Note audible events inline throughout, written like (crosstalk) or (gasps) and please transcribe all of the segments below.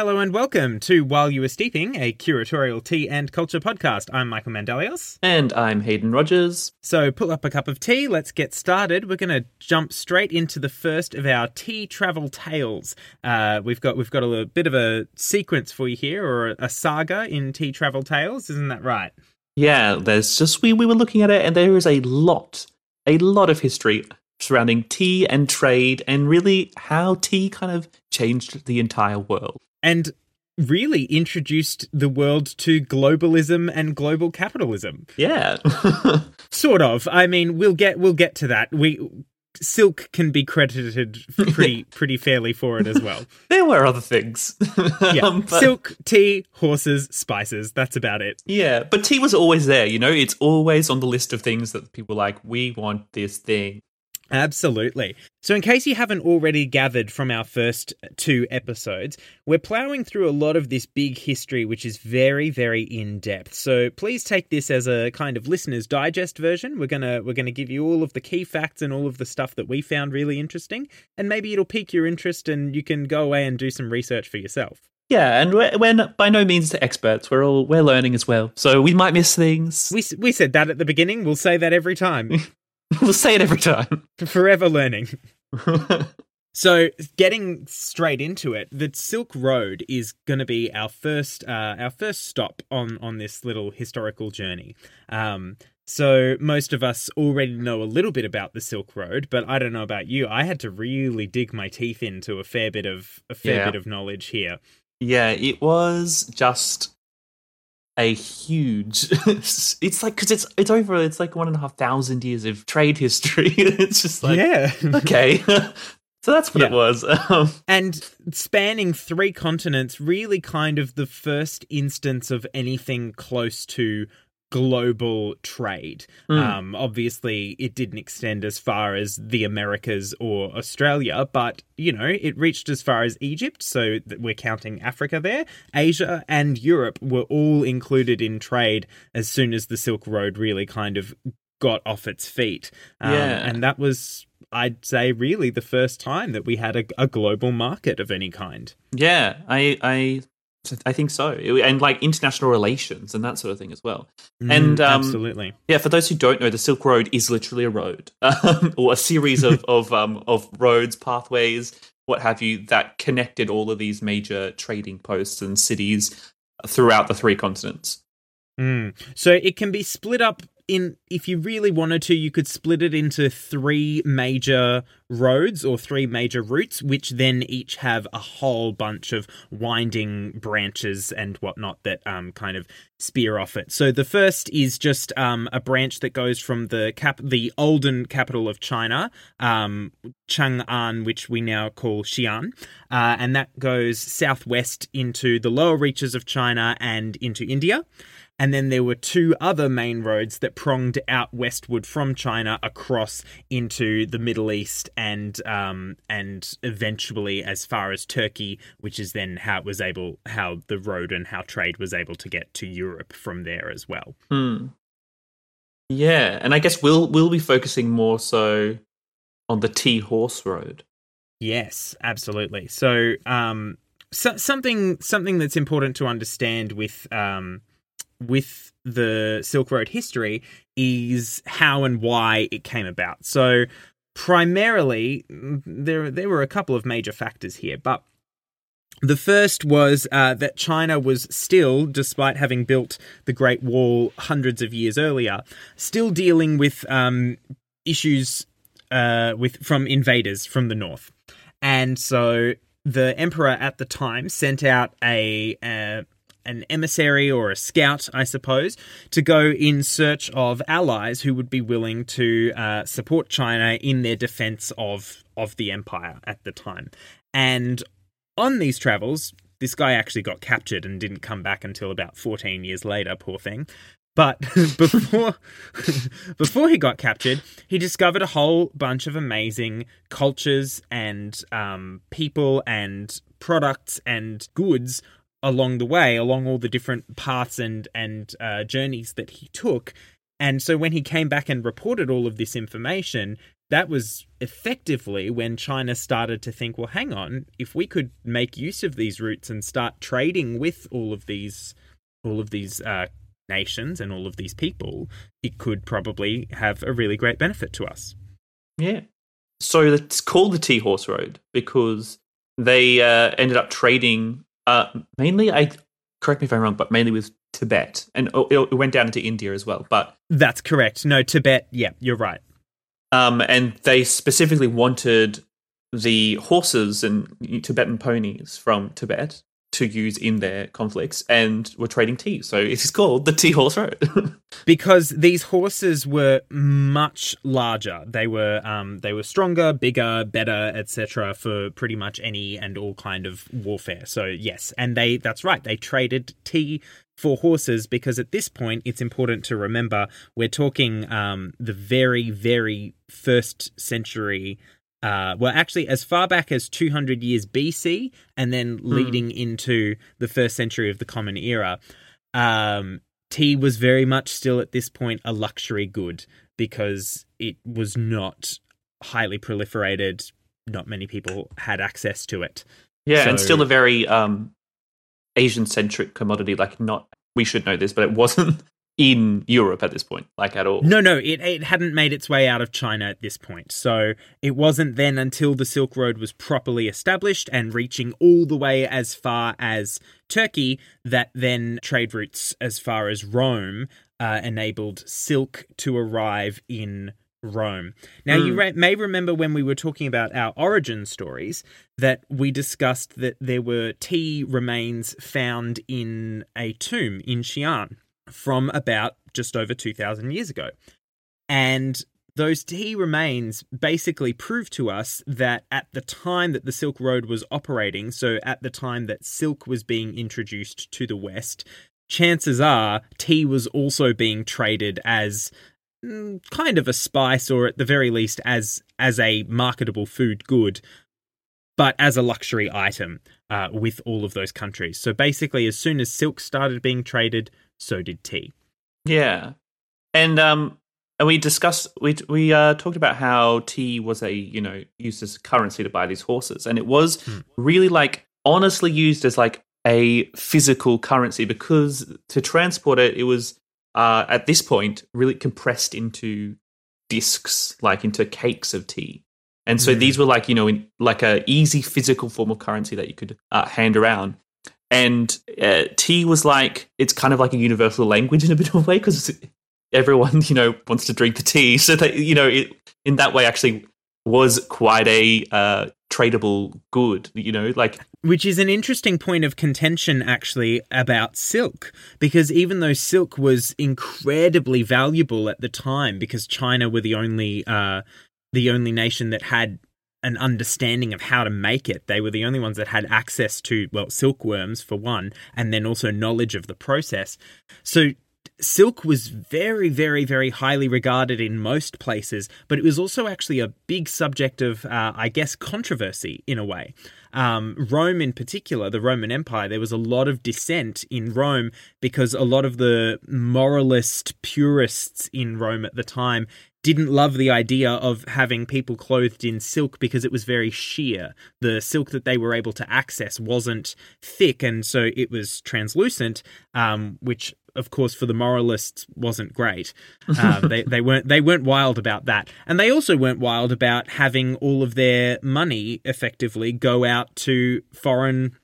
Hello and welcome to While You Were Steeping, a curatorial tea and culture podcast. I'm Michael Mandelios. And I'm Hayden Rogers. So pull up a cup of tea, let's get started. We're going to jump straight into the first of our tea travel tales. Uh, we've got we've got a little bit of a sequence for you here, or a saga in tea travel tales, isn't that right? Yeah, there's just we we were looking at it, and there is a lot, a lot of history surrounding tea and trade, and really how tea kind of changed the entire world and really introduced the world to globalism and global capitalism. Yeah. (laughs) sort of. I mean, we'll get we'll get to that. We Silk can be credited (laughs) pretty pretty fairly for it as well. (laughs) there were other things. yeah. Um, but... Silk, tea, horses, spices. That's about it. Yeah, but tea was always there, you know? It's always on the list of things that people like, we want this thing. Absolutely. So, in case you haven't already gathered from our first two episodes, we're ploughing through a lot of this big history, which is very, very in depth. So, please take this as a kind of listener's digest version. We're gonna we're gonna give you all of the key facts and all of the stuff that we found really interesting, and maybe it'll pique your interest, and you can go away and do some research for yourself. Yeah, and we're, we're by no means experts. We're all we're learning as well, so we might miss things. We we said that at the beginning. We'll say that every time. (laughs) (laughs) we'll say it every time. Forever learning. (laughs) so, getting straight into it, the Silk Road is going to be our first uh, our first stop on on this little historical journey. Um, so most of us already know a little bit about the Silk Road, but I don't know about you. I had to really dig my teeth into a fair bit of a fair yeah. bit of knowledge here. Yeah, it was just a huge (laughs) it's like because it's it's over it's like one and a half thousand years of trade history. (laughs) It's just like yeah. okay. (laughs) So that's what yeah. it was. Um, and spanning three continents really kind of the first instance of anything close to global trade. Mm. Um, obviously, it didn't extend as far as the Americas or Australia, but you know, it reached as far as Egypt. So we're counting Africa there. Asia and Europe were all included in trade as soon as the Silk Road really kind of got off its feet. Um, yeah, and that was. I'd say really the first time that we had a, a global market of any kind. Yeah, I I I think so, and like international relations and that sort of thing as well. Mm, and um, absolutely, yeah. For those who don't know, the Silk Road is literally a road (laughs) um, or a series of of um, of roads, pathways, what have you, that connected all of these major trading posts and cities throughout the three continents. Mm. So it can be split up in if you really wanted to, you could split it into three major roads or three major routes, which then each have a whole bunch of winding branches and whatnot that um, kind of spear off it. So the first is just um, a branch that goes from the cap, the olden capital of China, um, Chang'an, which we now call Xi'an, uh, and that goes southwest into the lower reaches of China and into India. And then there were two other main roads that pronged out westward from China across into the Middle East and um, and eventually as far as Turkey, which is then how it was able how the road and how trade was able to get to Europe from there as well. Hmm. Yeah, and I guess we'll we'll be focusing more so on the Tea Horse Road. Yes, absolutely. So, um, so something something that's important to understand with um, with the Silk Road history is how and why it came about. So primarily there there were a couple of major factors here, but the first was uh, that China was still, despite having built the Great Wall hundreds of years earlier, still dealing with um, issues uh, with from invaders from the north, and so the emperor at the time sent out a, a an emissary or a scout, I suppose, to go in search of allies who would be willing to uh, support China in their defense of of the empire at the time. And on these travels, this guy actually got captured and didn't come back until about 14 years later, poor thing. But (laughs) before (laughs) before he got captured, he discovered a whole bunch of amazing cultures and um, people and products and goods along the way, along all the different paths and and uh, journeys that he took. And so when he came back and reported all of this information, that was effectively when China started to think, well, hang on, if we could make use of these routes and start trading with all of these, all of these uh, nations and all of these people, it could probably have a really great benefit to us. Yeah. So it's called the Tea Horse Road because they uh, ended up trading uh, mainly. I correct me if I'm wrong, but mainly with Tibet, and it went down into India as well. But that's correct. No, Tibet. Yeah, you're right. Um, and they specifically wanted the horses and Tibetan ponies from Tibet to use in their conflicts and were trading tea. So it is called the Tea Horse Road. (laughs) because these horses were much larger. They were um, they were stronger, bigger, better, etc. for pretty much any and all kind of warfare. So yes, and they that's right. They traded tea for horses because at this point it's important to remember we're talking um, the very very first century uh, well, actually, as far back as 200 years BC, and then mm. leading into the first century of the Common Era, um, tea was very much still at this point a luxury good because it was not highly proliferated. Not many people had access to it. Yeah, so, and still a very um, Asian centric commodity. Like, not we should know this, but it wasn't in Europe at this point, like at all. No, no, it, it hadn't made its way out of China at this point. So it wasn't then until the Silk Road was properly established and reaching all the way as far as Turkey that then trade routes as far as Rome uh, enabled silk to arrive in Rome. Now, mm. you re- may remember when we were talking about our origin stories that we discussed that there were tea remains found in a tomb in Xi'an from about just over 2,000 years ago. And those tea remains basically prove to us that at the time that the Silk Road was operating, so at the time that silk was being introduced to the West, chances are tea was also being traded as mm, kind of a spice or at the very least as as a marketable food good but as a luxury item uh, with all of those countries so basically as soon as silk started being traded so did tea. Yeah, and um, and we discussed we we uh, talked about how tea was a you know used as currency to buy these horses, and it was hmm. really like honestly used as like a physical currency because to transport it, it was uh, at this point really compressed into discs, like into cakes of tea. And so mm. these were like you know in like a easy physical form of currency that you could uh, hand around and uh, tea was like it's kind of like a universal language in a (laughs) bit of a way because everyone you know wants to drink the tea. (laughs) So that you know it, in that way actually was quite a uh, tradable good you know like which is an interesting point of contention actually about silk because even though silk was incredibly valuable at the time because china were the only uh, the only nation that had an understanding of how to make it. They were the only ones that had access to, well, silkworms for one, and then also knowledge of the process. So silk was very, very, very highly regarded in most places, but it was also actually a big subject of, uh, I guess, controversy in a way. Um, Rome, in particular, the Roman Empire, there was a lot of dissent in Rome because a lot of the moralist purists in Rome at the time didn't love the idea of having people clothed in silk because it was very sheer. The silk that they were able to access wasn't thick, and so it was translucent, um, which of course for the moralists wasn't great. Uh, (laughs) they they weren't they weren't wild about that, and they also weren't wild about having all of their money effectively go out to foreign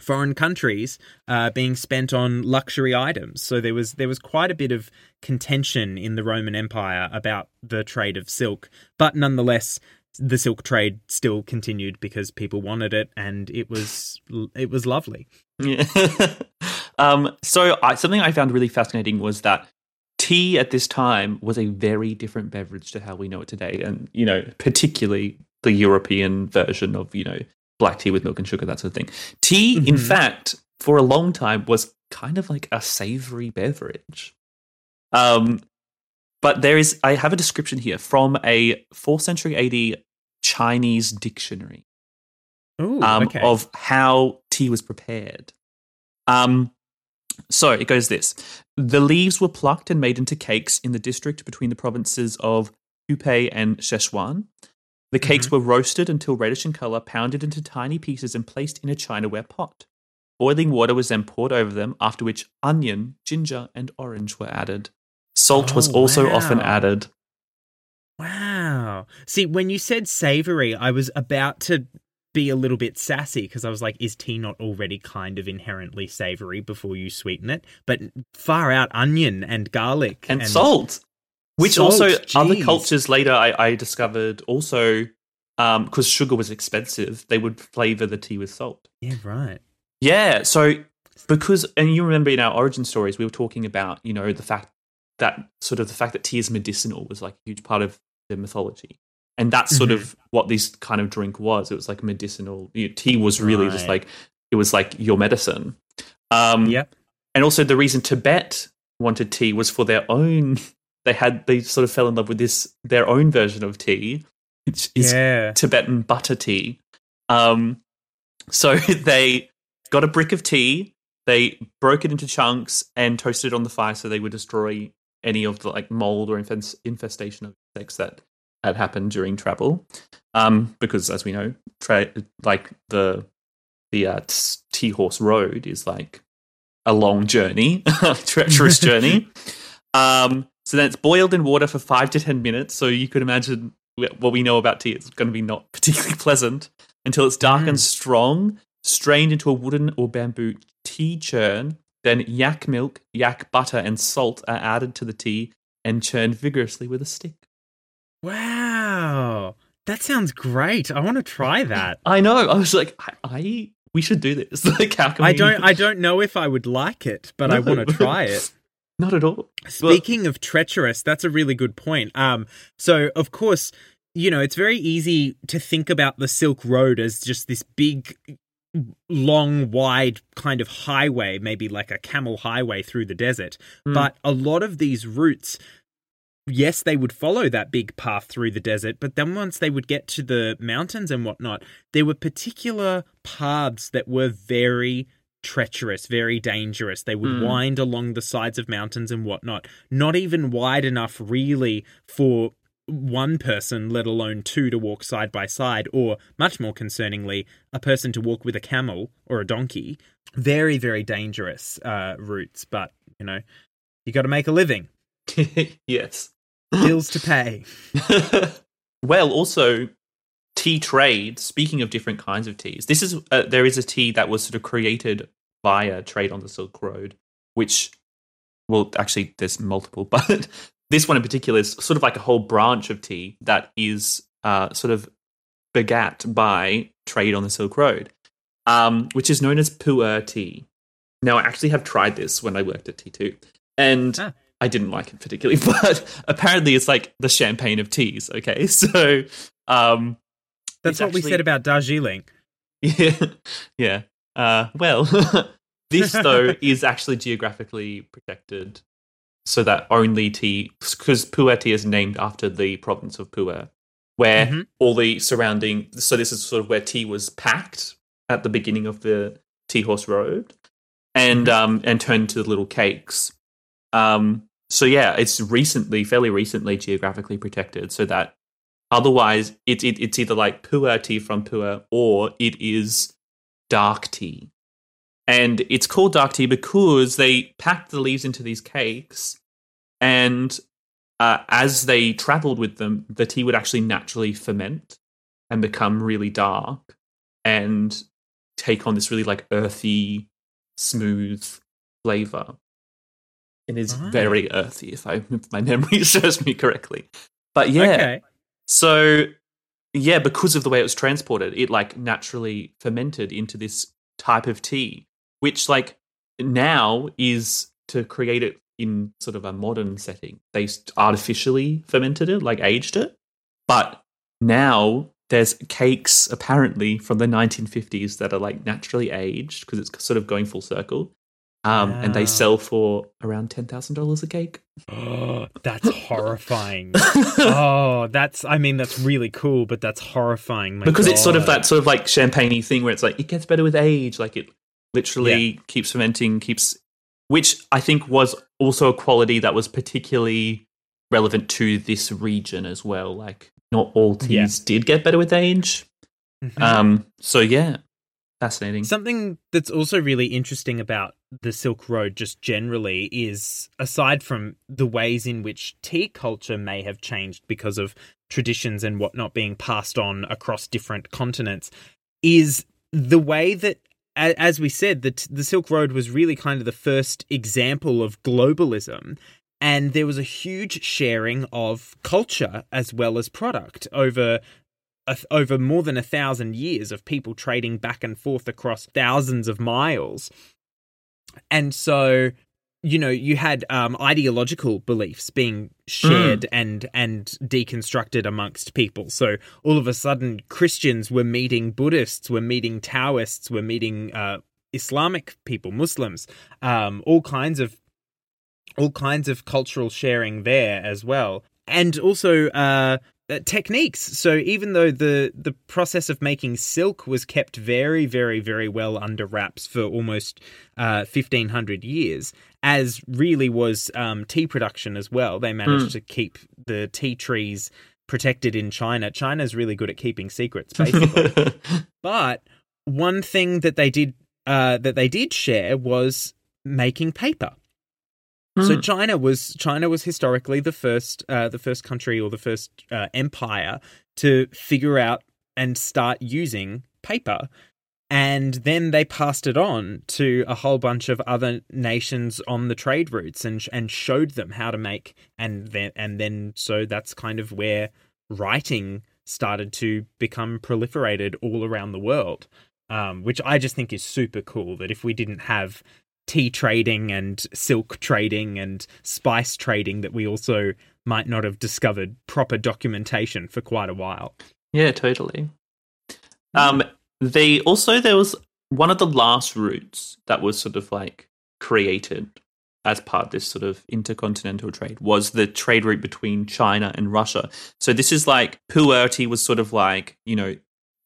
foreign countries uh, being spent on luxury items. So there was there was quite a bit of contention in the Roman Empire about the trade of silk, but nonetheless, the silk trade still continued because people wanted it, and it was it was lovely. Yeah. (laughs) um, so I, something I found really fascinating was that tea at this time was a very different beverage to how we know it today, and you know, particularly the European version of you know black tea with milk and sugar, that sort of thing. Tea, mm-hmm. in fact, for a long time was kind of like a savory beverage. Um, but there is, I have a description here from a 4th century AD Chinese dictionary Ooh, um, okay. of how tea was prepared. Um, so it goes this The leaves were plucked and made into cakes in the district between the provinces of Hubei, and Szechuan. The cakes mm-hmm. were roasted until reddish in color, pounded into tiny pieces, and placed in a chinaware pot. Boiling water was then poured over them, after which onion, ginger, and orange were added. Salt was Oh, also often added. Wow. See, when you said savory, I was about to be a little bit sassy because I was like, is tea not already kind of inherently savory before you sweeten it? But far out onion and garlic and, salt, which Salt, also other cultures later I, I discovered also because sugar was expensive, they would flavor the tea with salt. Yeah, right. Yeah, so because and you remember in our origin stories we were talking about you know the fact that sort of the fact that tea is medicinal was like a huge part of the mythology. And that's sort Mhm. of what this kind of drink was. It was like medicinal. You know, tea was really just like it was like your medicine. Um, Yep. and also the reason Tibet wanted tea was for their own. They had they sort of fell in love with this their own version of tea, which is Yeah. Tibetan butter tea. Um, so (laughs) they got a brick of tea, they broke it into chunks and toasted it on the fire so they would destroy any of the like mold or infest- infestation of insects that had happened during travel. Um, because as we know, tra- like the the uh, tea horse road is like a long journey, (laughs) treacherous (laughs) journey. Um, so then it's boiled in water for five to ten minutes. So you could imagine what we know about tea. It's going to be not (laughs) particularly pleasant until it's dark Mm. and strong, strained into a wooden or bamboo tea churn. Then yak milk, yak butter, and salt are added to the tea and churned vigorously with a stick. Wow. That sounds great. I want to try (laughs) that. I know. I was like, I, I we should do this. (laughs) like, how can I we? don't I don't know if I would like it, but I want to try it. Not at all. Speaking of treacherous, that's a really good point. Um, so of course, you know, it's very easy to think about the Silk Road as just this big, long, wide kind of highway, maybe like a camel highway through the desert. Mm. But a lot of these routes, yes, they would follow that big path through the desert, but then once they would get to the mountains and whatnot, there were particular paths that were very treacherous, very dangerous. They would Mm. wind along the sides of mountains and whatnot, not even wide enough really for one person, let alone two, to walk side by side, or much more concerningly, a person to walk with a camel or a donkey. Very, very dangerous uh, routes, but you know, you got to make a living, (laughs) yes. bills to pay. (laughs) well, also tea trade. Speaking of different kinds of teas, this is uh, there is a tea that was sort of created via trade on the Silk Road, which well, actually, there's multiple, (laughs) but this one in particular is sort of like a whole branch of tea that is uh, sort of begat by trade on the Silk Road, um, which is known as pu'er tea. Now, I actually have tried this when I worked at T2, and Ah. I didn't like it particularly, (laughs) but apparently it's like the champagne of teas. Okay, (laughs) so um, That's what we said about Darjeeling. (laughs) yeah, yeah. Uh, well, (laughs) this though (laughs) is actually geographically protected, so that only tea, because Pu'er tea is named after the province of Pu'er, where Mhm. all the surrounding. So this is sort of where tea was packed at the beginning of the Tea Horse Road, and um and turned to little cakes. Um. So yeah, it's recently, fairly recently, geographically protected, so that otherwise it, it it's either like pu'er tea from pu'er or it is dark tea. And it's called dark tea because they packed the leaves into these cakes, and uh, as they traveled with them, the tea would actually naturally ferment and become really dark and take on this really like earthy, smooth flavor. It is Right. very earthy, if I if my (laughs) memory serves me correctly. But yeah, Okay. So yeah, because of the way it was transported, it like naturally fermented into this type of tea, which like now is to create it in sort of a modern setting. They artificially fermented it, like aged it. But now there's cakes apparently from the 1950s that are like naturally aged because it's sort of going full circle. Um, and they sell for around $10,000 a cake. Oh, (gasps) that's horrifying. (laughs) oh, that's I mean that's really cool, but that's horrifying. my because it's sort of that sort of like champagne thing where it's like it gets better with age like it literally keeps fermenting keeps which i think was also a quality that was particularly relevant to this region as well. Like not all teas Yeah. did get better with age. Mhm. Um, so yeah, fascinating. Something that's also really interesting about the Silk Road, just generally, is aside from the ways in which tea culture may have changed because of traditions and whatnot being passed on across different continents, is the way that, as we said, that the Silk Road was really kind of the first example of globalism. And there was a huge sharing of culture as well as product over over more than a thousand years of people trading back and forth across thousands of miles. And so, you know, you had um, ideological beliefs being shared and and deconstructed amongst people. So all of a sudden, Christians were meeting Buddhists, were meeting Taoists, were meeting uh, Islamic people, Muslims, um, all kinds of all kinds of cultural sharing there as well, and also uh, techniques. So even though the the process of making silk was kept very, very, very well under wraps for almost uh, fifteen hundred years, as really was um, tea production as well, they managed to keep the tea trees protected in China. China's really good at keeping secrets, (laughs) basically. But one thing that they did uh, that they did share was making paper. So Hmm. China was China was historically the first uh, the first country or the first uh, empire to figure out and start using paper, and then they passed it on to a whole bunch of other nations on the trade routes and and showed them how to make and then and then so that's kind of where writing started to become proliferated all around the world, um, which I just think is super cool. That if we didn't have tea trading and silk trading and spice trading, that we also might not have discovered proper documentation for quite a while. Yeah, totally. Um, they also there was one of the last routes that was sort of like created as part of this sort of intercontinental trade was the trade route between China and Russia. So this is like pu'er tea was sort of like you know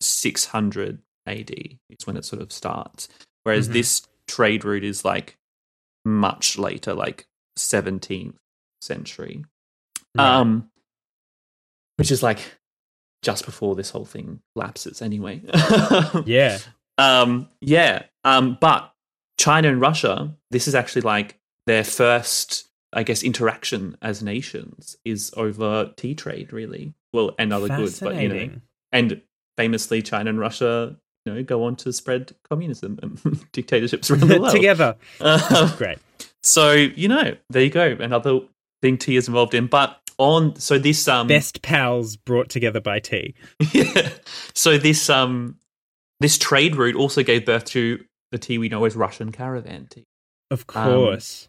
600 AD is when it sort of starts, whereas Mhm. this trade route is like much later, like 17th century. Um, which is like just before this whole thing lapses, anyway. (laughs) yeah. Um, yeah. Um, but China and Russia, this is actually like their first, I guess, interaction as nations is over tea trade, really. Well, and other goods, but you know, and famously, China and Russia, you know, go on to spread communism and (laughs) dictatorships around the (laughs) world Together. Um, Great. so you know, there you go, another thing tea is involved in. But on so this um Best pals brought together by tea. (laughs) yeah. So this um this trade route also gave birth to the tea we know as Russian caravan tea, Of Um, course.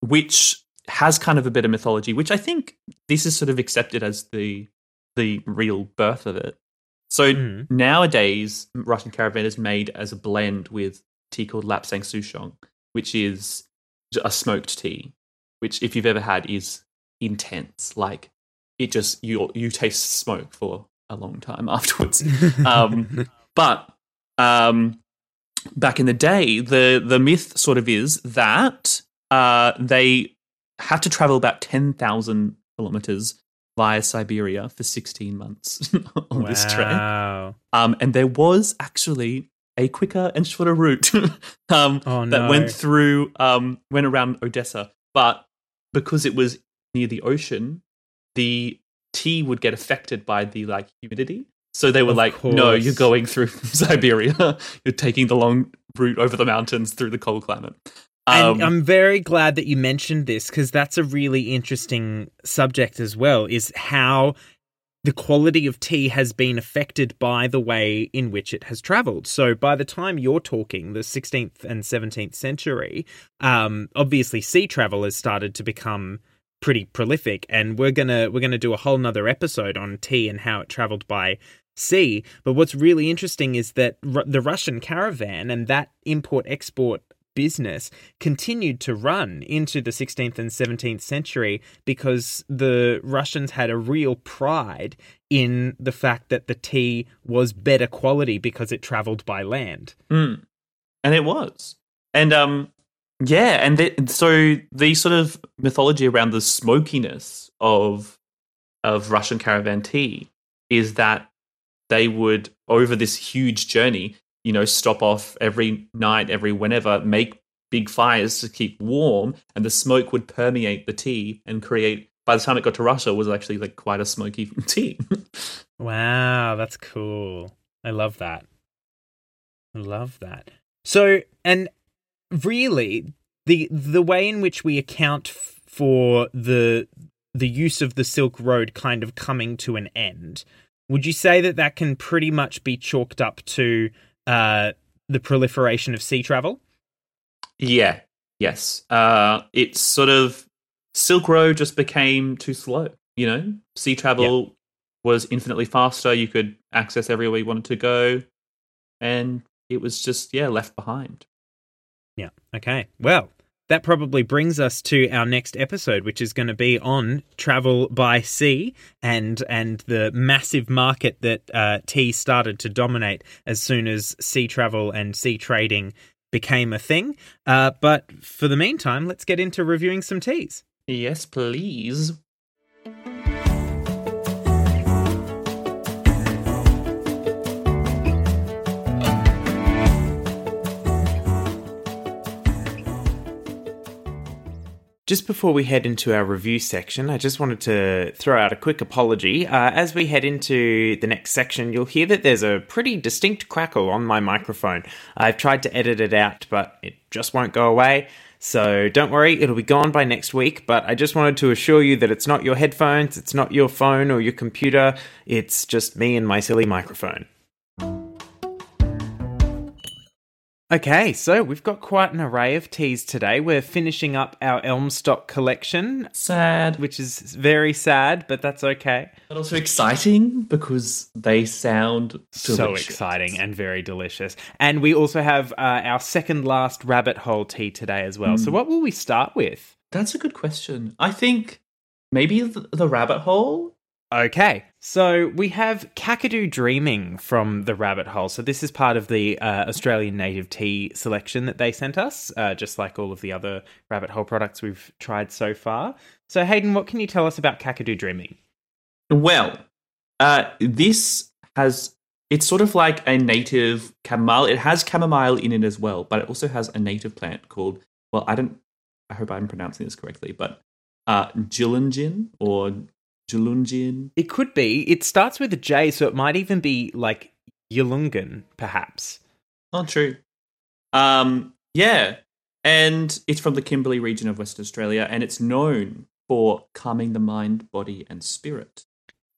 which has kind of a bit of mythology, which I think this is sort of accepted as the the real birth of it. So Mhm. nowadays, Russian caravan is made as a blend with tea called Lapsang Souchong, which is a smoked tea, which if you've ever had is intense. Like it just you you taste smoke for a long time (laughs) afterwards. um, (laughs) But um, back in the day, the the myth sort of is that uh, they had to travel about ten thousand kilometers via Siberia for sixteen months (laughs) on this trek. wow. Um, and there was actually a quicker and shorter route (laughs) um, Oh, that went through, um, went around Odessa. But because it was near the ocean, the tea would get affected by the like humidity. So they were Of like, "No, you're going through (laughs) Siberia. you're taking the long route over the mountains through the cold climate." And Um, I'm very glad that you mentioned this because that's a really interesting subject as well. Is how the quality of tea has been affected by the way in which it has traveled. So by the time you're talking, the 16th and 17th century, um, obviously sea travel has started to become pretty prolific, and we're gonna we're gonna do a whole nother episode on tea and how it traveled by sea. But what's really interesting is that the Russian caravan and that import export business continued to run into the 16th and 17th century because the Russians had a real pride in the fact that the tea was better quality because it traveled by land. Mm. And it was. And um Yeah, and th- so the sort of mythology around the smokiness of of Russian caravan tea is that they would over this huge journey, you know, stop off every night, every whenever, make big fires to keep warm, and the smoke would permeate the tea and create. By the time it got to Russia, it was actually like quite a smoky (laughs) tea. Wow, that's cool. I love that. I love that. So, and really, the the way in which we account for the the use of the Silk Road kind of coming to an end, would you say that that can pretty much be chalked up to uh, the proliferation of sea travel? yeah, yes. Uh, it's sort of Silk Road just became too slow. You know, sea travel was infinitely faster. You could access everywhere you wanted to go, and it was just yeah left behind. Yeah. Okay. Well, that probably brings us to our next episode, which is going to be on travel by sea and and the massive market that uh, tea started to dominate as soon as sea travel and sea trading became a thing. Uh, but for the meantime, let's get into reviewing some teas. Yes, please. Just before we head into our review section, I just wanted to throw out a quick apology. Uh, as we head into the next section, you'll hear that there's a pretty distinct crackle on my microphone. I've tried to edit it out, but it just won't go away. So don't worry, it'll be gone by next week. But I just wanted to assure you that it's not your headphones, it's not your phone or your computer, it's just me and my silly microphone. Okay, so we've got quite an array of teas today. We're finishing up our Elmstock collection, Sad, which is very sad, but that's okay. but also exciting because they sound So exciting and very delicious. And we also have uh, our second last rabbit hole tea today as well. So, what will we start with? That's a good question. I think maybe the, the rabbit hole. Okay, so we have Kakadu Dreaming from the Rabbit Hole. So this is part of the uh, Australian native tea selection that they sent us, uh, just like all of the other Rabbit Hole products we've tried so far. So Hayden, what can you tell us about Kakadu Dreaming? Well, uh, this has. It's sort of like a native chamomile. It has chamomile in it as well, but it also has a native plant called. Well, I don't. I hope I'm pronouncing this correctly, but uh, Gilungin or Julungin. It could be. It starts with a J, so it might even be like Yulungan, perhaps. Oh, true. Um, yeah, and it's from the Kimberley region of Western Australia, and it's known for calming the mind, body, and spirit.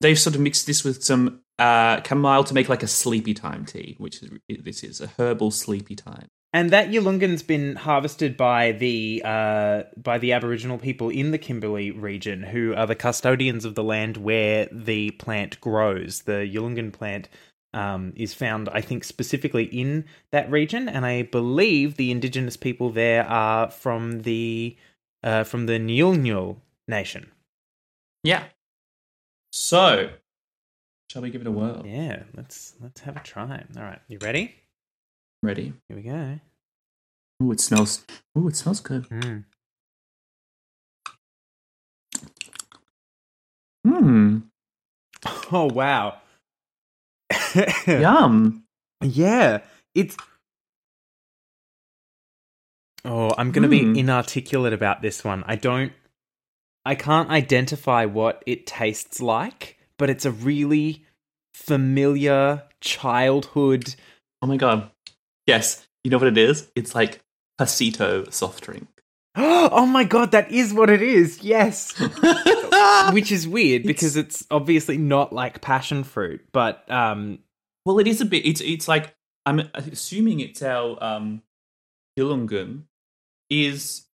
They've sort of mixed this with some uh, chamomile to make like a sleepy time tea, which is, this is a herbal sleepy time. And that Yulungan's been harvested by the uh, by the Aboriginal people in the Kimberley region, who are the custodians of the land where the plant grows. The Yulungan plant um, is found, I think, specifically in that region, and I believe the indigenous people there are from the uh, from the Nyulnyul nation. Yeah. So, shall we give it a whirl? Yeah, let's let's have a try. All right, you ready? Ready? Here we go. Ooh, it smells. Ooh, it smells good. Mm. Hmm. (laughs) Oh wow! (laughs) Yum. Yeah, it's. Oh, I'm going to Hmm. be inarticulate about this one. I don't. I can't identify what it tastes like, but it's a really familiar childhood. Oh my god. Yes. You know what it is? It's like pasito soft drink. (gasps) Oh my god, that is what it is. Yes. (laughs) Which is weird because it's obviously not like passion fruit, but um Well, it is a bit. It's it's like I'm assuming it's our um, is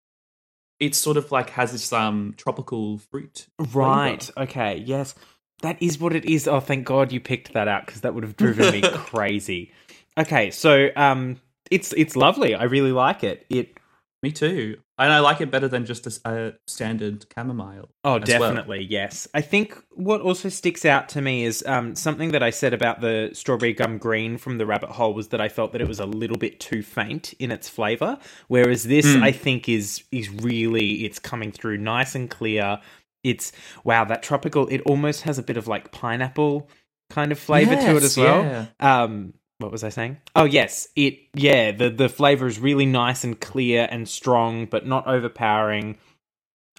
it's sort of like has this um tropical fruit. Right. Okay. Yes. That is what it is. Oh, thank God you picked that out because that would have driven me (laughs) crazy. Okay, so um, it's it's lovely. I really like it. It Me too. And I like it better than just a, a standard chamomile. Oh, as well. definitely, yes. I think what also sticks out to me is um, something that I said about the strawberry gum green from the rabbit hole was that I felt that it was a little bit too faint in its flavor, whereas this Mm. I think is is really it's coming through nice and clear. It's wow, that tropical. It almost has a bit of like pineapple kind of flavor to it as well. yeah. Um, what was I saying? Oh yes, it yeah the the flavor is really nice and clear and strong, but not overpowering.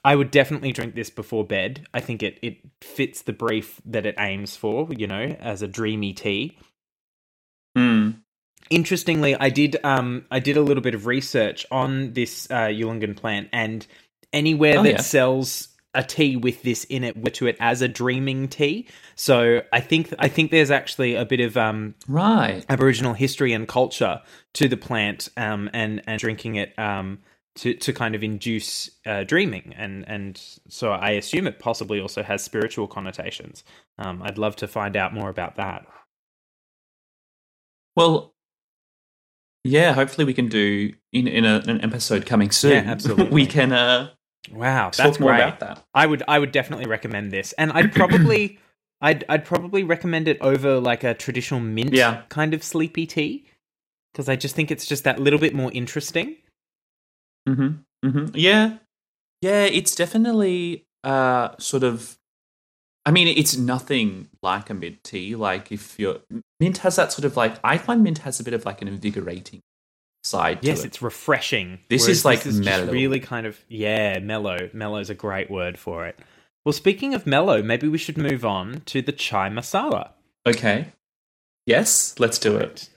I would definitely drink this before bed. I think it it fits the brief that it aims for, you know, as a dreamy tea. Mm. Interestingly, I did um I did a little bit of research on this uh Ulangan plant and anywhere Oh, that yeah. sells a tea with this in it to it as a dreaming tea. So I think I think there's actually a bit of um Right. Aboriginal history and culture to the plant, um, and and drinking it um, to to kind of induce uh, dreaming, and and so I assume it possibly also has spiritual connotations. Um, I'd love to find out more about that. Well, yeah. Hopefully, we can do in in a, an episode coming soon. (laughs) Yeah, absolutely. we can uh, Wow, talk that's more great. about that. I would I would definitely recommend this, and I'd probably (clears throat) I'd I'd probably recommend it over like a traditional mint Yeah. kind of sleepy tea because I just think it's just that little bit more interesting. Mm-hmm. Mm-hmm. Yeah. Yeah, it's definitely uh sort of I mean, it's nothing like a mint tea. Like if you're mint has that sort of like I find mint has a bit of like an invigorating side Yes, to it. it's refreshing. This is, like, just mellow. really kind of yeah, mellow. Mellow's a great word for it. Well, speaking of mellow, maybe we should move on to the chai masala. Okay. Yes, let's do it.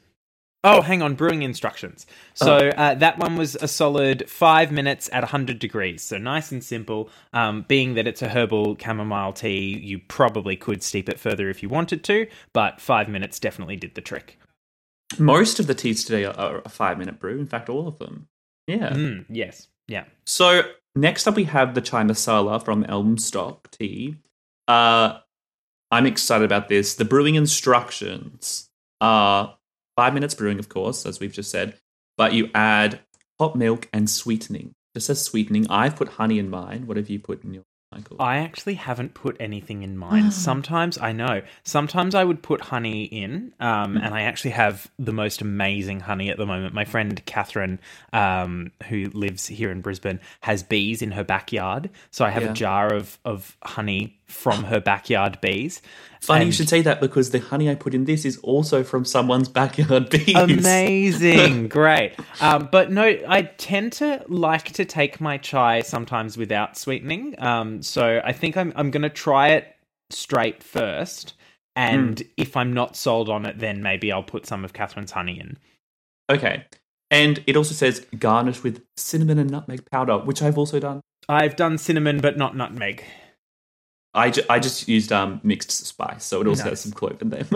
Oh, hang on, brewing instructions. So uh, that one was a solid five minutes at 100 degrees. So nice and simple. Um, being that it's a herbal chamomile tea, you probably could steep it further if you wanted to, but five minutes definitely did the trick. Most of the teas today are, a five minute brew. In fact, all of them. Yeah. Mm, yes. Yeah. So next up, we have the chai masala from Elmstock Tea. Uh, I'm excited about this. The brewing instructions are five minutes brewing, of course, as we've just said, but you add hot milk and sweetening. Just as sweetening, I've put honey in mine. What have you put in your Michael? I actually haven't put anything in mine. Sometimes I know. Sometimes I would put honey in, um, and I actually have the most amazing honey at the moment. My friend Catherine, um, who lives here in Brisbane, has bees in her backyard, so I have Yeah. a jar of of honey from her backyard bees. Funny you should say that because the honey I put in this is also from someone's backyard bees. Amazing, (laughs) great. Um, but no, I tend to like to take my chai sometimes without sweetening. Um, so I think I'm I'm gonna try it straight first, and if I'm not sold on it, then maybe I'll put some of Catherine's honey in. Okay. And it also says garnish with cinnamon and nutmeg powder, which I've also done. I've done cinnamon, but not nutmeg. I, ju- I just used um, mixed spice, so it also has Nice. some clove in there. (laughs)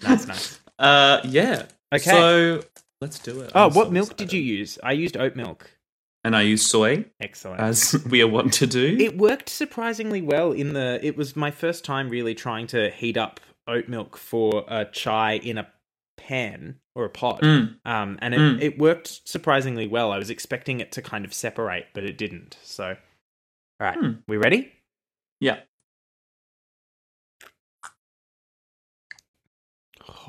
That's nice. Uh, yeah. Okay. So let's do it. Oh, I'm what so milk did excited. you use? I used oat milk. And I used soy, Excellent. as we are wont to do. It worked surprisingly well in the it was my first time really trying to heat up oat milk for a chai in a pan or a pot. Mm. Um and it, Mm. it worked surprisingly well. I was expecting it to kind of separate, but it didn't. So all right, Hmm. we ready? Yeah. (laughs)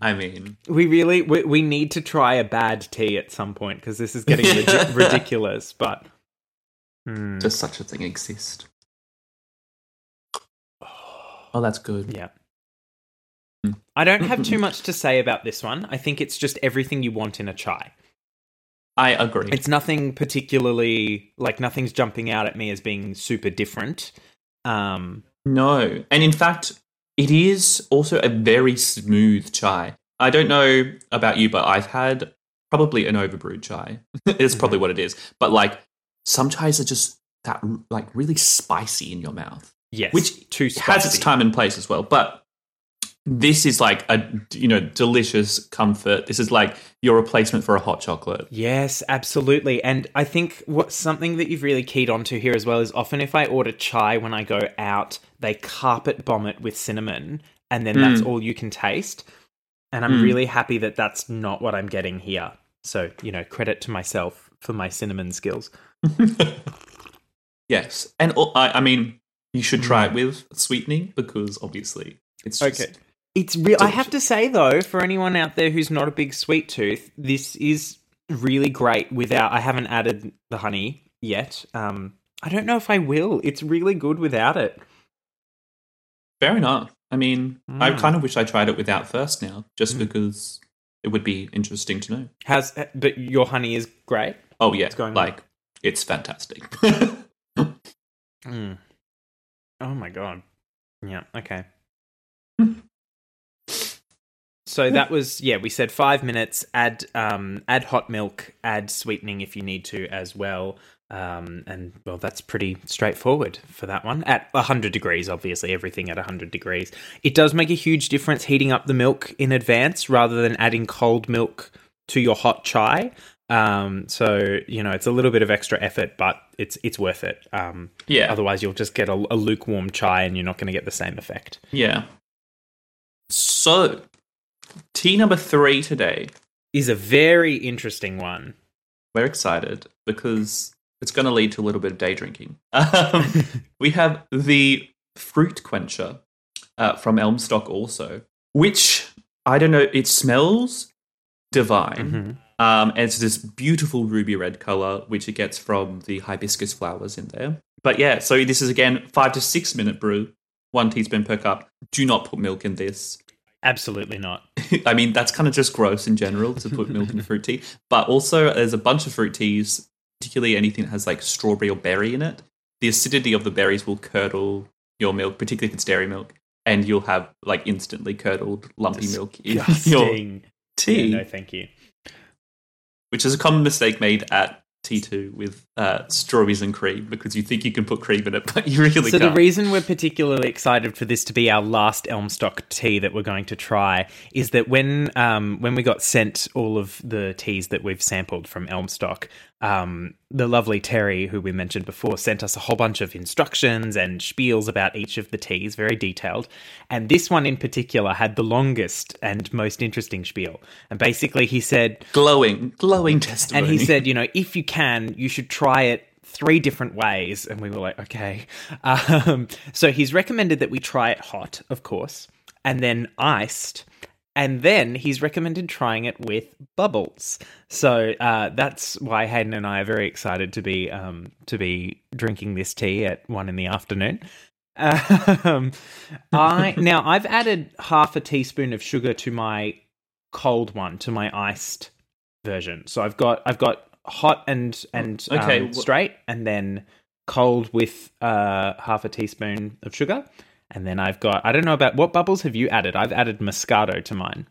I mean, we really we, we need to try a bad tea at some point because this is getting ridi- (laughs) ridiculous, but Hmm. does such a thing exist? Oh, that's good. Yeah. Hmm. I don't have too (laughs) much to say about this one. I think it's just everything you want in a chai. I agree. It's nothing particularly like nothing's jumping out at me as being super different. Um No. And in fact, it is also a very smooth chai. I don't know about you, but I've had probably an overbrewed chai. (laughs) it's Mm-hmm. probably what it is. But like some chais are just that like really spicy in your mouth, yes, which too It has its time and place as well. But this is like a you know delicious comfort. This is like your replacement for a hot chocolate. Yes, absolutely. And I think what something that you've really keyed onto here as well is often if I order chai when I go out, they carpet bomb it with cinnamon and then that's Mm. all you can taste. and I'm Mm. really happy that that's not what I'm getting here. So you know, credit to myself for my cinnamon skills. (laughs) yes, and I, I mean, you should try it with sweetening because obviously it's just, Okay. It's real. I have to say though, for anyone out there who's not a big sweet tooth, this is really great. Without, I haven't added the honey yet. Um, I don't know if I will. It's really good without it. fair enough. I mean, I Mm. kind of wish I tried it without first now, just Mm. because it would be interesting to know. Has but your honey is great. Oh yeah, it's going on? like it's fantastic. (laughs) Mm. Oh my god. Yeah. Okay. So that was yeah. We said five minutes. Add um add hot milk. Add sweetening if you need to as well. Um and well that's pretty straightforward for that one at hundred degrees. Obviously everything at hundred degrees. It does make a huge difference heating up the milk in advance rather than adding cold milk to your hot chai. Um so you know it's a little bit of extra effort, but it's it's worth it. Um yeah, Otherwise, you'll just get a, a lukewarm chai and you're not going to get the same effect. yeah. So, tea number three today. Is a very interesting one. We're excited because it's going to lead to a little bit of day drinking. Um, (laughs) we have the fruit quencher uh, from Elmstock also, which I don't know. It smells divine. Mhm. Um, and it's this beautiful ruby red color, which it gets from the hibiscus flowers in there. But yeah, so this is again five to six minute brew, one teaspoon per cup. Do not put milk in this. Absolutely not. (laughs) I mean, that's kind of just gross in general to put milk in fruit tea. But also, there's a bunch of fruit teas, particularly anything that has like strawberry or berry in it. The acidity of the berries will curdle your milk, particularly if it's dairy milk, and you'll have like instantly curdled, lumpy milk in your Disgusting. tea Yeah, no, thank you. which is a common mistake made at T2 with uh, strawberries and cream because you think you can put cream in it, (laughs) but you really So can't. the reason we're particularly excited for this to be our last Elmstock tea that we're going to try is that when um, when we got sent all of the teas that we've sampled from Elmstock, um, the lovely Terry, who we mentioned before, sent us a whole bunch of instructions and spiels about each of the teas, very detailed. And this one in particular had the longest and most interesting spiel. And basically, he said, glowing, glowing testimony. and he (laughs) said, you know, if you can, you should try it three different ways. And we were like, okay. Um, so he's recommended that we try it hot, of course, and then iced. And then he's recommended trying it with bubbles. So uh, that's why Hayden and I are very excited to be um, to be drinking this tea at one in the afternoon. Um, I (laughs) now I've added half a teaspoon of sugar to my cold one, to my iced version. So I've got I've got hot and and Okay, um, straight, and then cold with uh, half a teaspoon of sugar. And then I've got I don't know about what bubbles have you added? I've added Moscato to mine.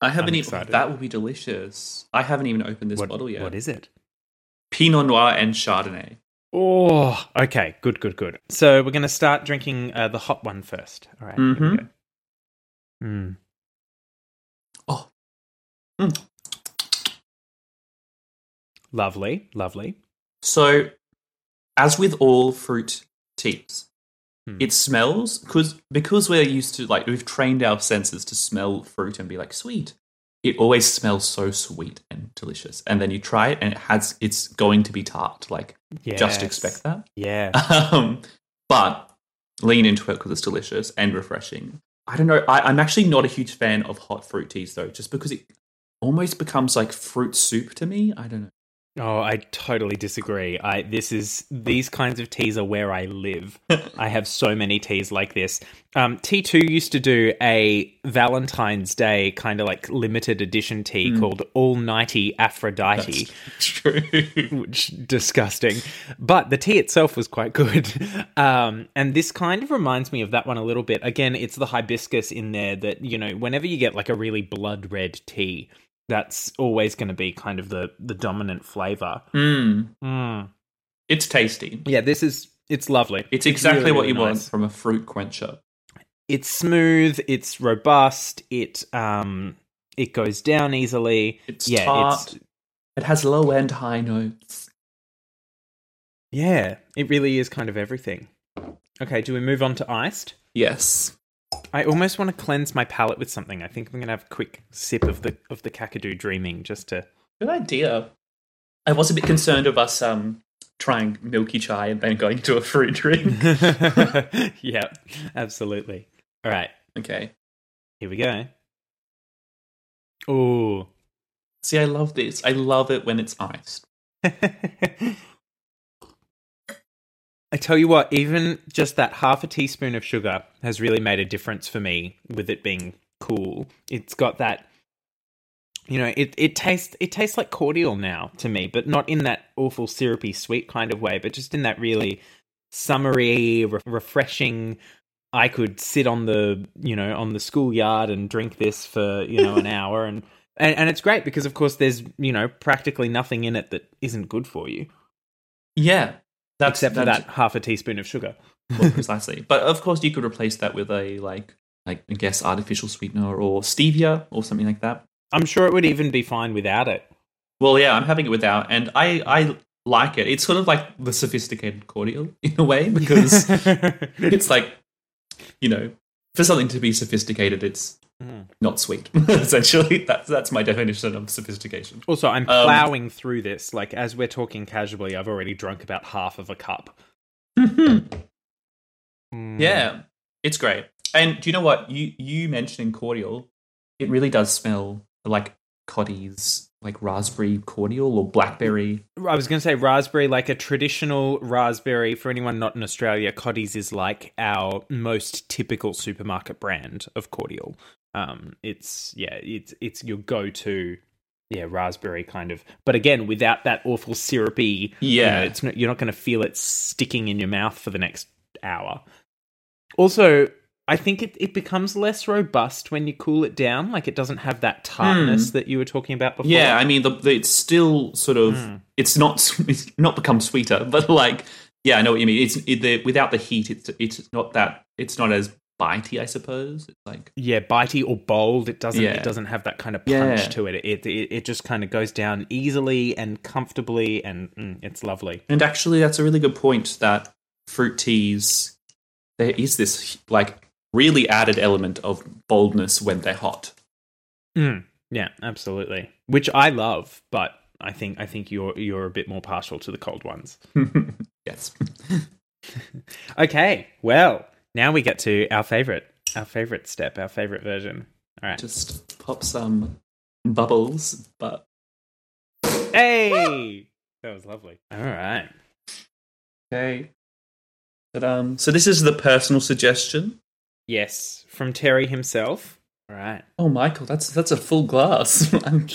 I haven't even. That will be delicious. I haven't even opened this what, bottle yet. what is it? Pinot Noir and Chardonnay. Oh, okay, good, good, good. So we're going to start drinking uh, the hot one first. All right. Mhm. go. Mm. Oh, Mm. Lovely, lovely. So, as with all fruit teas, Hmm. it smells because because we're used to like we've trained our senses to smell fruit and be like sweet. It always smells so sweet and delicious, and then you try it and it has it's going to be tart. Like just expect that. Yeah. (laughs) Um, but lean into it because it's delicious and refreshing. I don't know. I, I'm actually not a huge fan of hot fruit teas though, just because it almost becomes like fruit soup to me. I don't know. Oh, I totally disagree. I this is these kinds of teas are where I live. (laughs) I have so many teas like this. Um, T2 used to do a Valentine's Day kind of like limited edition tea Mm. called All Nighty Aphrodite. That's true. (laughs) which disgusting. But the tea itself was quite good. (laughs) Um, and this kind of reminds me of that one a little bit. Again, it's the hibiscus in there that, you know, whenever you get like a really blood red tea, that's always going to be kind of the the dominant flavor. Mm, Mm. it's tasty. Yeah, this is it's lovely. It's exactly really, what really you want from a fruit quencher. It's smooth, it's robust, it um it goes down easily. It's yeah, tart. it's It has low and high notes. yeah, it really is kind of everything. Okay, do we move on to iced? Yes. I almost want to cleanse my palate with something. I think I'm gonna have a quick sip of the of the Kakadu Dreaming just to. Good idea. I was a bit concerned of us um trying milky chai and then going to a fruit drink. (laughs) (laughs) yeah, absolutely. All right, okay. here we go. Oh, See, I love this. I love it when it's iced. (laughs) I tell you what, even just that half a teaspoon of sugar has really made a difference for me with it being cool. It's got that you know, it, it tastes it tastes like cordial now to me, but not in that awful syrupy sweet kind of way, but just in that really summery, re- refreshing I could sit on the, you know, on the schoolyard and drink this for, you know, an (laughs) hour and and, and it's great because of course there's, you know, practically nothing in it that isn't good for you. Yeah. That's, except for that half a teaspoon of sugar. well, precisely. But of course, you could replace that with a like, like I guess, artificial sweetener or stevia or something like that. I'm sure it would even be fine without it. Well, yeah, I'm having it without, and I I like it. It's sort of like the sophisticated cordial (laughs) in a way because (laughs) it's like, you know, for something to be sophisticated, it's Mm. not sweet. (laughs) Essentially, that's that's my definition of sophistication. Also, I'm Um, plowing through this. Like as we're talking casually, I've already drunk about half of a cup. (laughs) Mm. Yeah, it's great. And do you know what you you mentioning cordial? It really does smell like Cottee's like raspberry cordial or blackberry. I was going to say raspberry, like a traditional raspberry. For anyone not in Australia, Cottee's is like our most typical supermarket brand of cordial. Um, it's yeah, it's it's your go-to, yeah, raspberry kind of. But again, without that awful syrupy, you Yeah. know, it's not, you're not going to feel it sticking in your mouth for the next hour. Also, I think it, it becomes less robust when you cool it down. Like it doesn't have that tartness that you were talking about before. Yeah, I mean, the, the, it's still sort of Mm. it's not (laughs) it's not become sweeter, (laughs) but like yeah, I know what you mean. It's it, the, without the heat, it's it's not that it's not as bitey, I suppose. It's like yeah, bitey or bold. It doesn't. Yeah. It doesn't have that kind of punch Yeah. to it. It, it. it just kind of goes down easily and comfortably, and mm, it's lovely. And actually, that's a really good point that fruit teas, there is this like really added element of boldness when they're hot. Mm, yeah, absolutely. Which I love, but I think I think you're you're a bit more partial to the cold ones. (laughs) yes. (laughs) Okay, well now we get to our favorite, our favorite step, our favorite version. All right. Just pop some bubbles, but Hey, that was lovely. All right. okay. But, um, so this is the personal suggestion. Yes, from Terry himself. All right. Oh, Michael, that's that's a full glass. (laughs) I'm-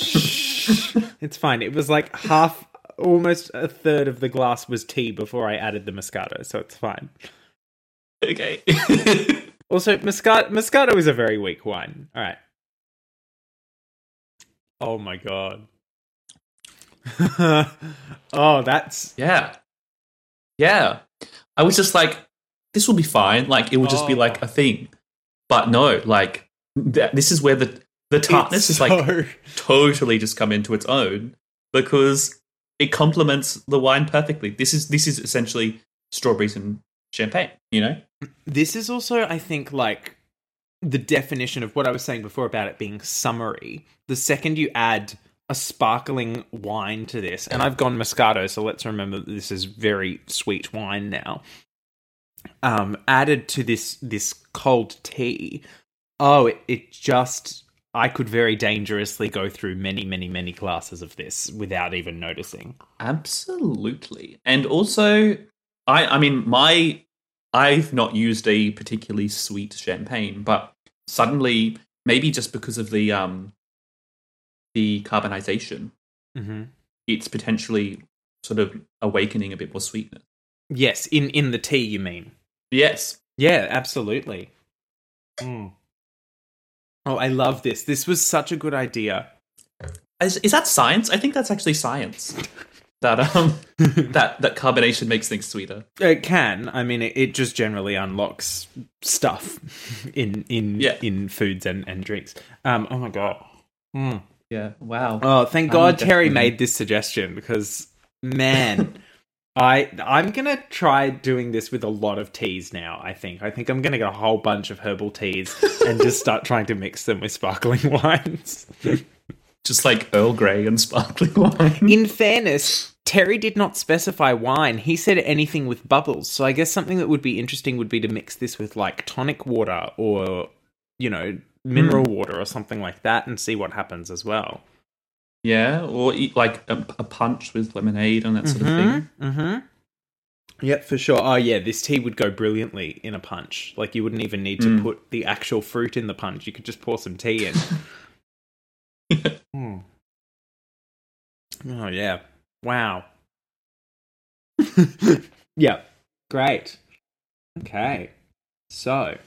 it's fine. It was like half, almost a third of the glass was tea before I added the Moscato, so it's fine. okay. (laughs) Also, Moscato, Moscato is a very weak wine. All right. Oh my god. (laughs) oh, that's yeah, yeah. I was just like, this will be fine. Like it will just be Oh. like a thing. But no, like th- this is where the the tartness it's is like so- (laughs) totally just come into its own because it complements the wine perfectly. This is this is essentially strawberries and champagne. You know. This is also, I think, like the definition of what I was saying before about it being summery. The second you add a sparkling wine to this, and I've gone Moscato, so let's remember that this is very sweet wine now. Um, added to this this cold tea, oh, it, it just I could very dangerously go through many, many, many glasses of this without even noticing. Absolutely. And also I I mean my I've not used a particularly sweet champagne, but suddenly maybe just because of the um the carbonization, Mm-hmm. it's potentially sort of awakening a bit more sweetness. Yes, in in the tea, you mean? Yes. Yeah, absolutely. Mm. Oh, I love this. This was such a good idea. Is, is that science? I think that's actually science. that um (laughs) that that carbonation makes things sweeter. It can. I mean, it, it just generally unlocks stuff (laughs) in in Yeah. in foods and, and drinks. Um. Oh my god. Mm. Yeah. Wow. Oh, thank I'm God Terry definitely- made this suggestion because man, (laughs) I I'm gonna try doing this with a lot of teas now. I think I think I'm gonna get a whole bunch of herbal teas and just (laughs) start trying to mix them with sparkling (laughs) wines. Just like Earl Grey and sparkling wine. In fairness, Terry did not specify wine. He said anything with bubbles. So I guess something that would be interesting would be to mix this with like tonic water or you know mineral hmm. water or something like that and see what happens as well. Yeah, or eat like a, a punch with lemonade and that sort of thing. Mm-hmm. Yep, for sure. Oh yeah, this tea would go brilliantly in a punch. Like you wouldn't even need to Mm. put the actual fruit in the punch. You could just pour some tea in. (laughs) Hmm. Oh yeah. Wow. (laughs) yeah. Great. Okay. So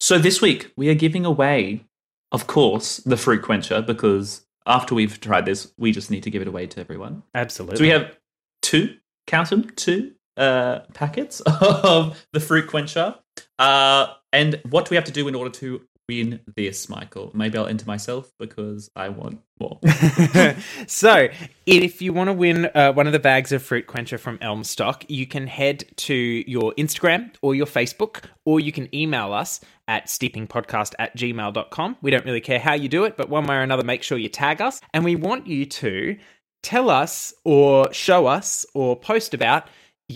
So this week we are giving away, of course, the fruit quencher because after we've tried this, we just need to give it away to everyone. absolutely. So we have two, count them, two uh, packets (laughs) of the fruit quencher. Uh, and what do we have to do in order to win this, Michael? Maybe I'll enter myself because I want more. (laughs) so, if you want to win uh, one of the bags of fruit quencher from Elmstock, you can head to your Instagram or your Facebook, or you can email us at steepingpodcast at gmail.com. We don't really care how you do it, but one way or another, make sure you tag us. And we want you to tell us or show us or post about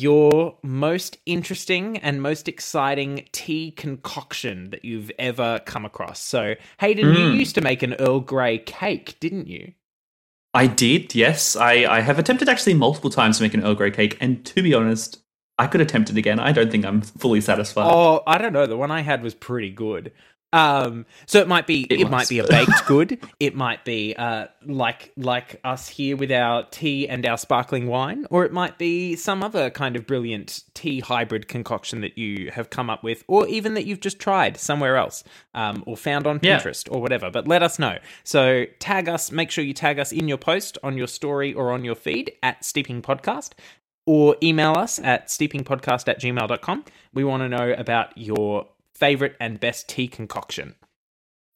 your most interesting and most exciting tea concoction that you've ever come across. So, Hayden, you Mm. used to make an Earl Grey cake, didn't you? I did, yes. I, I have attempted actually multiple times to make an Earl Grey cake, and to be honest, I could attempt it again. I don't think I'm fully satisfied. Oh, I don't know. The one I had was pretty good. Um, so it might be it, It might be a baked good. It might be uh like like us here with our tea and our sparkling wine, or it might be some other kind of brilliant tea hybrid concoction that you have come up with, or even that you've just tried somewhere else, um, or found on Yeah. Pinterest or whatever. But let us know. So tag us. Make sure you tag us in your post on your story or on your feed at Steeping Podcast or email us at steepingpodcast at gmail.com. We want to know about your favorite and best tea concoction.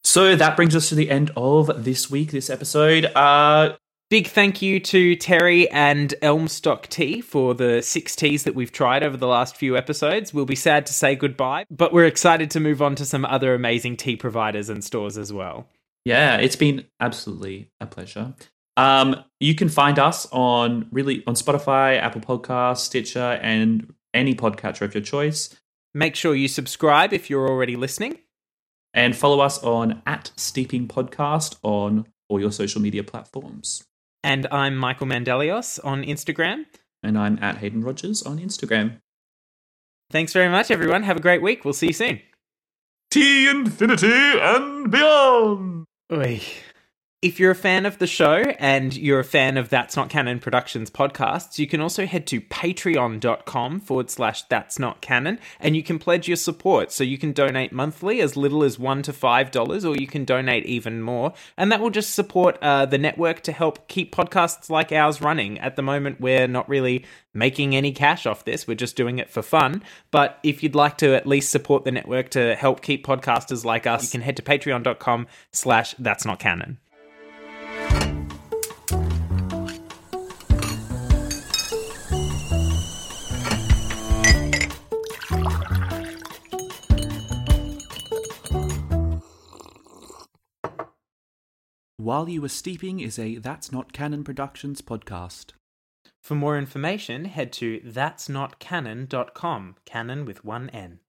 So that brings us to the end of this week, this episode. Uh, Big thank you to Terry and Elmstock Tea for the six teas that we've tried over the last few episodes. We'll be sad to say goodbye, but we're excited to move on to some other amazing tea providers and stores as well. yeah, it's been absolutely a pleasure. Um, you can find us on really on Spotify, Apple Podcasts, Stitcher, and any podcatcher of your choice. Make sure you subscribe if you're already listening. And follow us on at Steeping Podcast on all your social media platforms. And I'm Michael Mandelios on Instagram. And I'm at Hayden Rogers on Instagram. Thanks very much, everyone. Have a great week. We'll see you soon. T infinity and beyond. Oy. If you're a fan of the show and you're a fan of That's Not Canon Productions podcasts, you can also head to patreon.com forward slash That's Not Canon and you can pledge your support. So you can donate monthly as little as one to five dollars, or you can donate even more. And that will just support uh, the network to help keep podcasts like ours running. At the moment, we're not really making any cash off this, we're just doing it for fun. But if you'd like to at least support the network to help keep podcasters like us, you can head to patreon.com slash That's Not Canon. While You Were Steeping is a That's Not Canon Productions podcast. For more information, head to that'snotcanon.com, canon with one N.